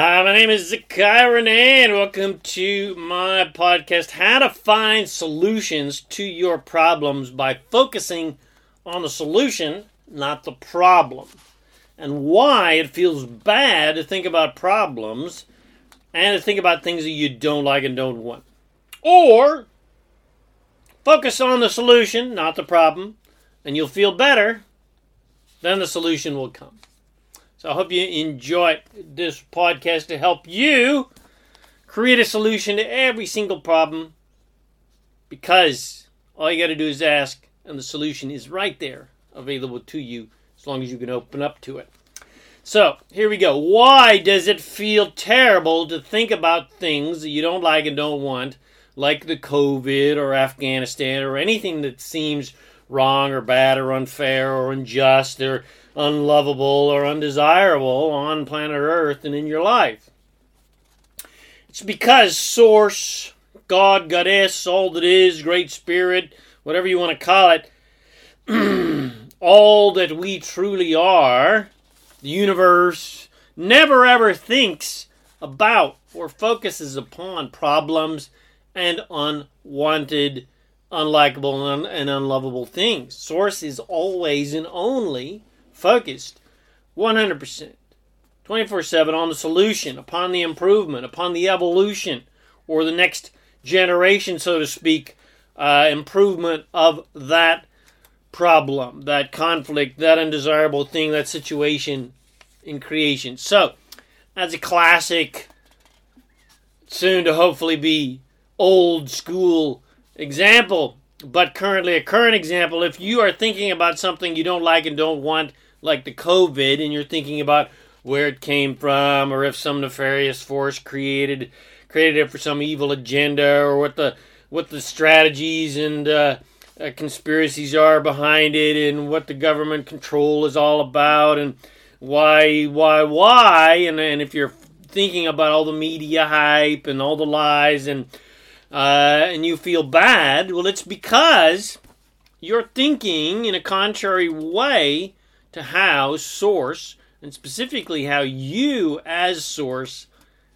Hi, my name is ZaKaiRan, and welcome to my podcast How to Find Solutions to Your Problems by Focusing on the Solution, not the problem, and why it feels bad to think about problems and to think about things that you don't like and don't want. Or focus on the solution, not the problem, and you'll feel better, then the solution will come. So I hope you enjoy this podcast to help you create a solution to every single problem because all you got to do is ask, and the solution is right there available to you as long as you can open up to it. So here we go. Why does it feel terrible to think about things that you don't like and don't want, like the COVID or Afghanistan or anything that seems wrong or bad or unfair or unjust or unlovable or undesirable on planet Earth and in your life. It's because Source, God, Goddess, all that is, Great Spirit, whatever you want to call it, all that we truly are, the universe, never ever thinks about or focuses upon problems and unwanted, unlikable, and, and unlovable things. Source is always and only focused 100%, 24 7 on the solution, upon the improvement, upon the evolution, or the next generation, so to speak, uh, improvement of that problem, that conflict, that undesirable thing, that situation in creation. So, as a classic, soon to hopefully be old school example, but currently a current example, if you are thinking about something you don't like and don't want, like the COVID and you're thinking about where it came from or if some nefarious force created created it for some evil agenda or what the what the strategies and uh, uh, conspiracies are behind it and what the government control is all about and why why why and and if you're thinking about all the media hype and all the lies and uh, and you feel bad well it's because you're thinking in a contrary way to how Source, and specifically how you as Source,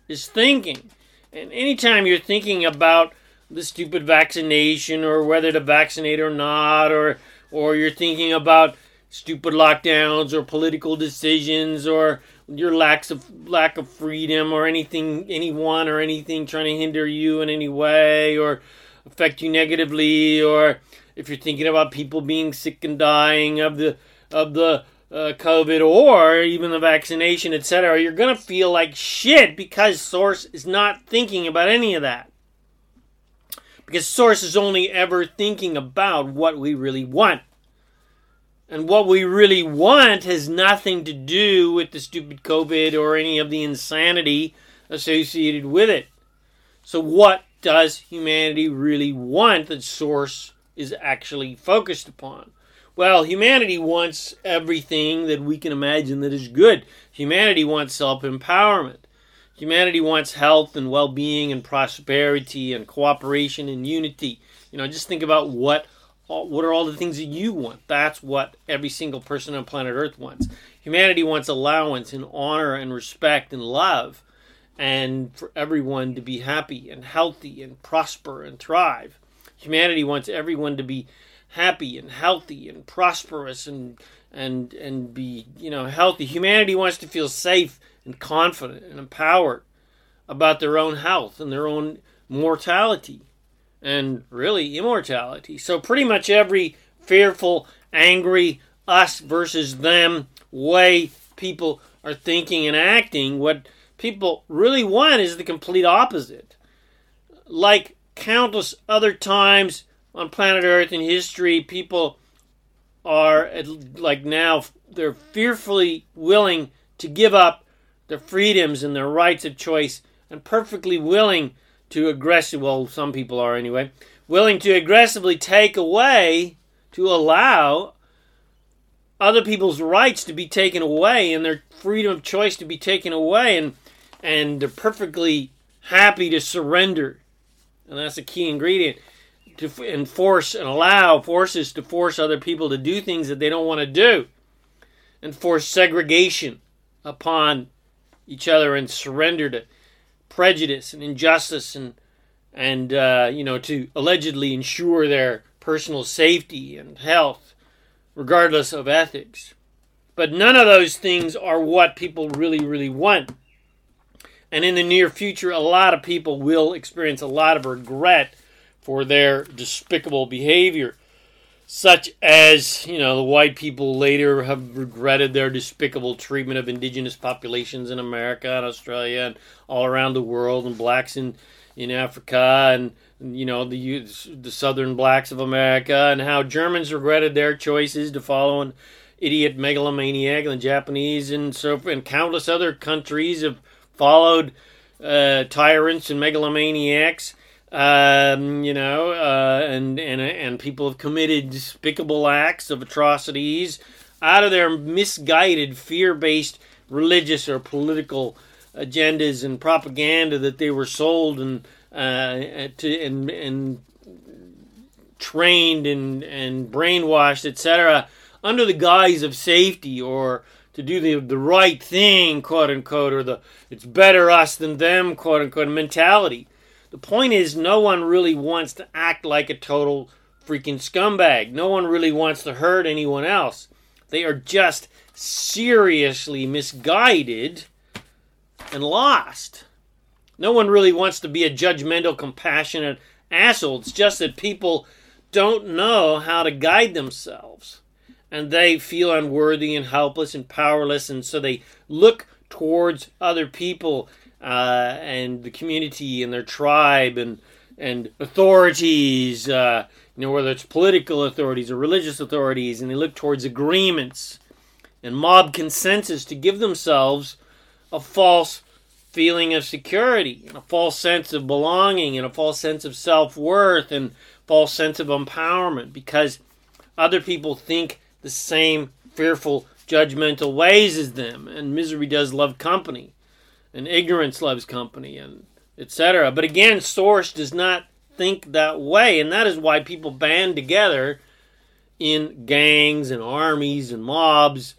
is thinking. And anytime you're thinking about the stupid vaccination or whether to vaccinate or not, or or you're thinking about stupid lockdowns or political decisions or your lack of lack of freedom or anything anyone or anything trying to hinder you in any way or affect you negatively or if you're thinking about people being sick and dying of the of the uh, COVID or even the vaccination, etc., you're going to feel like shit because Source is not thinking about any of that. Because Source is only ever thinking about what we really want. And what we really want has nothing to do with the stupid COVID or any of the insanity associated with it. So, what does humanity really want that Source is actually focused upon? Well, humanity wants everything that we can imagine that is good. Humanity wants self empowerment. Humanity wants health and well being and prosperity and cooperation and unity. You know, just think about what what are all the things that you want? That's what every single person on planet Earth wants. Humanity wants allowance and honor and respect and love, and for everyone to be happy and healthy and prosper and thrive. Humanity wants everyone to be happy and healthy and prosperous and and and be you know healthy. Humanity wants to feel safe and confident and empowered about their own health and their own mortality and really immortality. So pretty much every fearful, angry, us versus them way people are thinking and acting, what people really want is the complete opposite. Like countless other times on planet Earth in history, people are like now they're fearfully willing to give up their freedoms and their rights of choice and perfectly willing to aggressive well some people are anyway willing to aggressively take away to allow other people's rights to be taken away and their freedom of choice to be taken away and and they're perfectly happy to surrender. And that's a key ingredient to enforce and allow forces to force other people to do things that they don't want to do and force segregation upon each other and surrender to prejudice and injustice and and uh, you know to allegedly ensure their personal safety and health, regardless of ethics. But none of those things are what people really, really want. And in the near future, a lot of people will experience a lot of regret for their despicable behavior, such as, you know, the white people later have regretted their despicable treatment of indigenous populations in America and Australia and all around the world, and blacks in, in Africa and, you know, the, the southern blacks of America, and how Germans regretted their choices to follow an idiot megalomaniac, and the Japanese and so and countless other countries have followed uh, tyrants and megalomaniacs. Um, you know, uh, and and and people have committed despicable acts of atrocities out of their misguided, fear-based religious or political agendas and propaganda that they were sold and uh, to and and trained and and brainwashed, etc., under the guise of safety or to do the the right thing, quote unquote, or the it's better us than them, quote unquote, mentality. The point is, no one really wants to act like a total freaking scumbag. No one really wants to hurt anyone else. They are just seriously misguided and lost. No one really wants to be a judgmental, compassionate asshole. It's just that people don't know how to guide themselves and they feel unworthy and helpless and powerless, and so they look towards other people uh, and the community and their tribe and and authorities, uh, you know, whether it's political authorities or religious authorities, and they look towards agreements and mob consensus to give themselves a false feeling of security and a false sense of belonging and a false sense of self worth and false sense of empowerment because other people think the same fearful, judgmental ways as them, and misery does love company, and ignorance loves company, and etc. But again, Source does not think that way, and that is why people band together in gangs and armies and mobs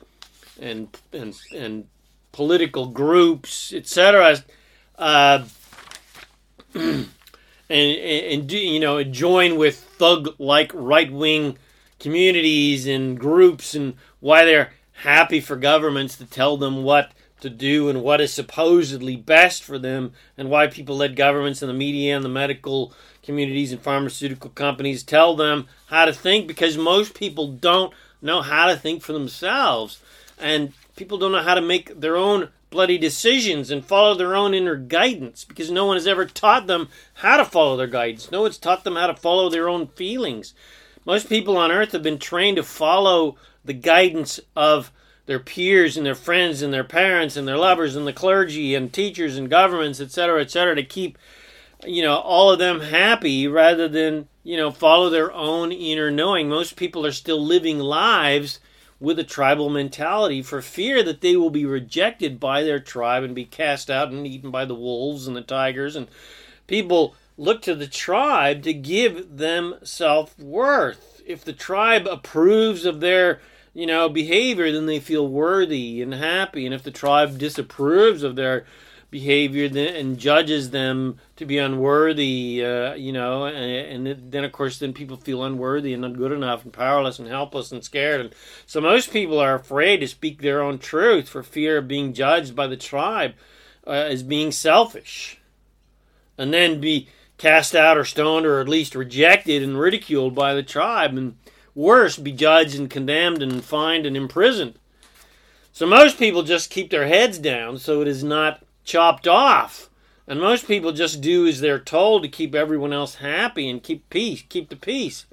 and and and political groups, etc. Uh, and, and, you know join with thug like right wing communities and groups and why they're happy for governments to tell them what to do and what is supposedly best for them and why people let governments and the media and the medical communities and pharmaceutical companies tell them how to think because most people don't know how to think for themselves. And people don't know how to make their own bloody decisions and follow their own inner guidance because no one has ever taught them how to follow their guidance. No one's taught them how to follow their own feelings. Most people on earth have been trained to follow the guidance of their peers and their friends and their parents and their lovers and the clergy and teachers and governments, etc., etc., to keep, you know, all of them happy rather than, you know, follow their own inner knowing. Most people are still living lives with a tribal mentality for fear that they will be rejected by their tribe and be cast out and eaten by the wolves and the tigers and people look to the tribe to give them self worth. If the tribe approves of their you know behavior, then they feel worthy and happy. And if the tribe disapproves of their behavior and judges them to be unworthy, uh, you know, and, and, then of course then people feel unworthy and not good enough and powerless and helpless and scared. And so most people are afraid to speak their own truth for fear of being judged by the tribe uh, as being selfish, and then be cast out or stoned or at least rejected and ridiculed by the tribe, and worse, be judged and condemned and fined and imprisoned. So most people just keep their heads down so it is not chopped off. And most people just do as they're told to keep everyone else happy and keep peace, keep the peace.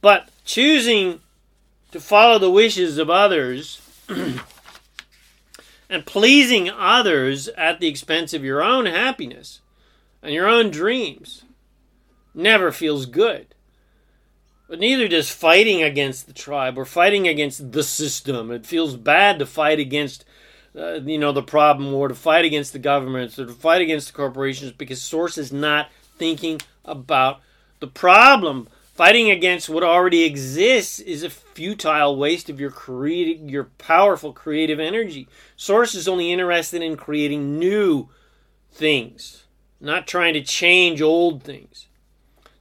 But choosing to follow the wishes of others and pleasing others at the expense of your own happiness and your own dreams never feels good. But neither does fighting against the tribe or fighting against the system. It feels bad to fight against, uh, you know, the problem or to fight against the governments or to fight against the corporations because Source is not thinking about the problem. Fighting against what already exists is a futile waste of your creative, your powerful creative energy. Source is only interested in creating new things, not trying to change old things.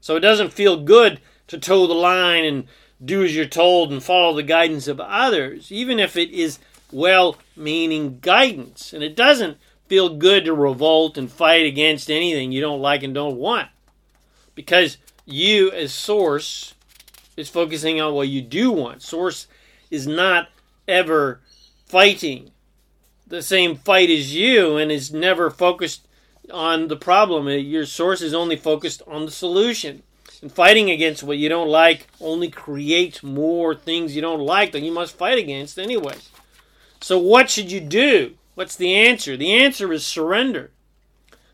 So it doesn't feel good to toe the line and do as you're told and follow the guidance of others, even if it is well meaning guidance. And it doesn't feel good to revolt and fight against anything you don't like and don't want. Because you as source is focusing on what you do want. Source is not ever fighting the same fight as you and is never focused on the problem. Your source is only focused on the solution. And fighting against what you don't like only creates more things you don't like that you must fight against anyway. So, what should you do? What's the answer? The answer is surrender.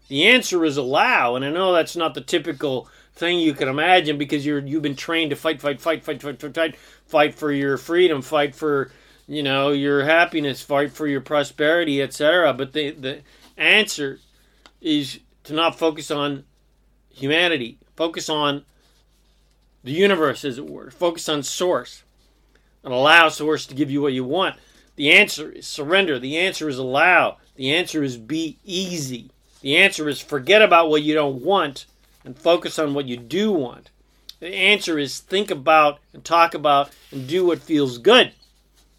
The answer is allow. And I know that's not the typical thing you can imagine because you're you've been trained to fight, fight, fight, fight, fight, fight, fight, fight for your freedom, fight for you know your happiness, fight for your prosperity, etc. But the the answer is to not focus on humanity, focus on the universe, as it were, focus on source, and allow source to give you what you want. The answer is surrender. The answer is allow. The answer is be easy. The answer is forget about what you don't want and focus on what you do want. The answer is think about and talk about and do what feels good.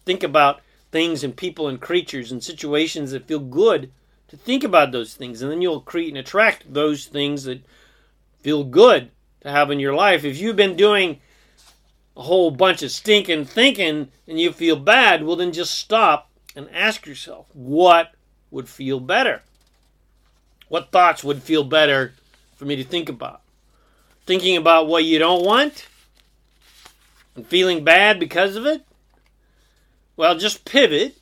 Think about things and people and creatures and situations that feel good to think about those things. And then you'll create and attract those things that feel good to have in your life. If you've been doing a whole bunch of stinking thinking and you feel bad, well, then just stop and ask yourself what would feel better? What thoughts would feel better for me to think about. Thinking about what you don't want and feeling bad because of it? Well, just pivot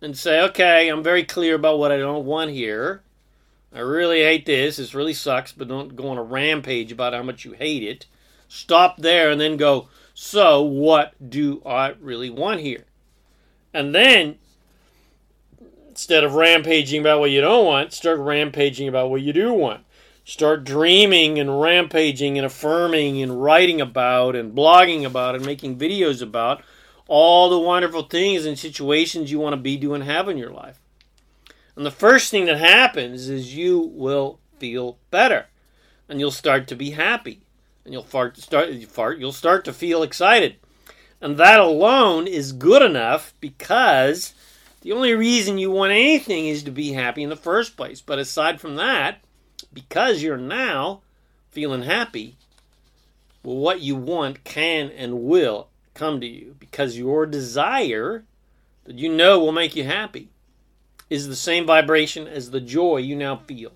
and say, okay, I'm very clear about what I don't want here. I really hate this. This really sucks, but don't go on a rampage about how much you hate it. Stop there and then go, so what do I really want here? And then, instead of rampaging about what you don't want, start rampaging about what you do want. Start dreaming and rampaging and affirming and writing about and blogging about and making videos about all the wonderful things and situations you want to be, do, and have in your life. And the first thing that happens is you will feel better and you'll start to be happy and you'll fart, start, you fart, you'll start to feel excited. And that alone is good enough because the only reason you want anything is to be happy in the first place. But aside from that, because you're now feeling happy, well, what you want can and will come to you because your desire that you know will make you happy is the same vibration as the joy you now feel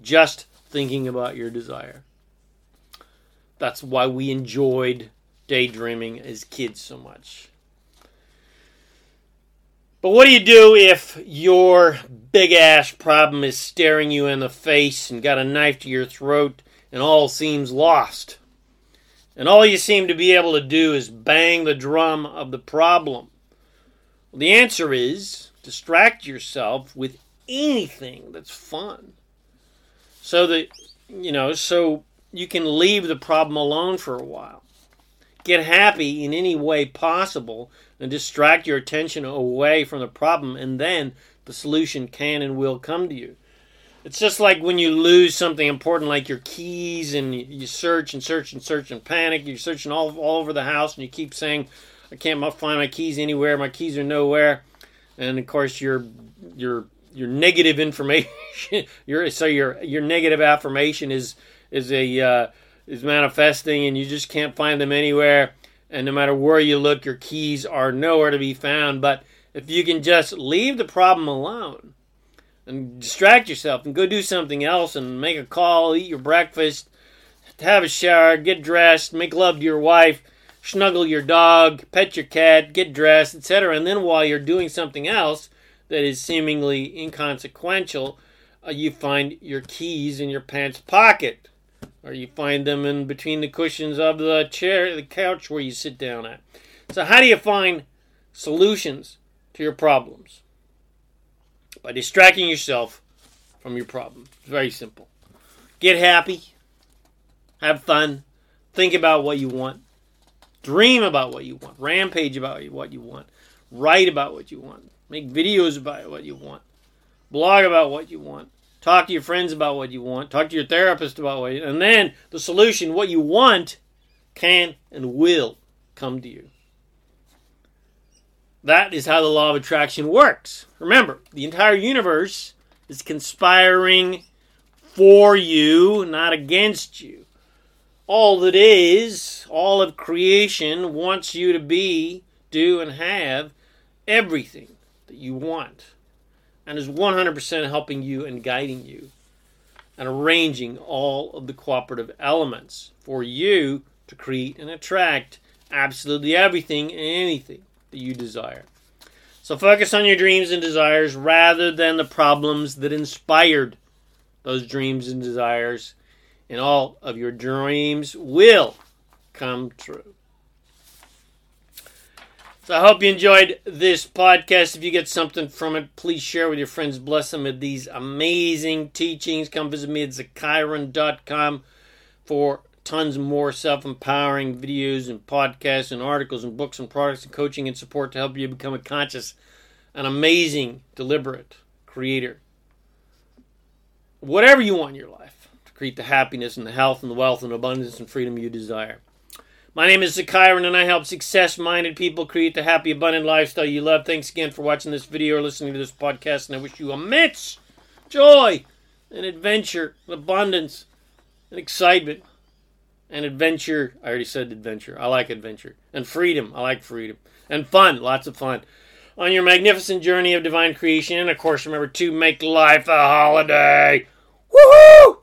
just thinking about your desire. That's why we enjoyed daydreaming as kids so much. But what do you do if your big ass problem is staring you in the face and got a knife to your throat and all seems lost? And all you seem to be able to do is bang the drum of the problem. Well, the answer is distract yourself with anything that's fun. So that, you know, so you can leave the problem alone for a while. Get happy in any way possible and distract your attention away from the problem, and then the solution can and will come to you. It's just like when you lose something important like your keys and you search and search and search and panic. You're searching all, all over the house and you keep saying, I can't find my keys anywhere. My keys are nowhere. And of course, your your your negative information, your so your your negative affirmation is is a uh, is manifesting, and you just can't find them anywhere. And no matter where you look, your keys are nowhere to be found. But if you can just leave the problem alone and distract yourself and go do something else and make a call, eat your breakfast, have a shower, get dressed, make love to your wife, snuggle your dog, pet your cat, get dressed, etc. And then while you're doing something else that is seemingly inconsequential, uh, you find your keys in your pants pocket or you find them in between the cushions of the chair, the couch where you sit down at. So, how do you find solutions to your problems? By distracting yourself from your problem. It's very simple. Get happy, have fun, Think about what you want. Dream about what you want. Rampage about what you want. Write about what you want. Make videos about what you want. Blog about what you want. Talk to your friends about what you want. Talk to your therapist about what you want. And then the solution, what you want, can and will come to you. That is how the law of attraction works. Remember, the entire universe is conspiring for you, not against you. All that is, all of creation wants you to be, do, and have everything that you want and is 100% helping you and guiding you and arranging all of the cooperative elements for you to create and attract absolutely everything and anything that you desire. So focus on your dreams and desires rather than the problems that inspired those dreams and desires, and all of your dreams will come true. So I hope you enjoyed this podcast. If you get something from it, please share with your friends. Bless them with these amazing teachings. Come visit me at zakairan.com for tons more self-empowering videos and podcasts and articles and books and products and coaching and support to help you become a conscious an amazing deliberate creator whatever you want in your life create the happiness and the health and the wealth and abundance and freedom you desire my name is Zakairan and I help success-minded people create the happy abundant lifestyle you love thanks again for watching this video or listening to this podcast and I wish you immense joy and adventure and abundance and excitement and adventure. I already said adventure. I like adventure. And freedom. I like freedom. And fun. Lots of fun. On your magnificent journey of divine creation. And of course, remember to make life a holiday. Woohoo!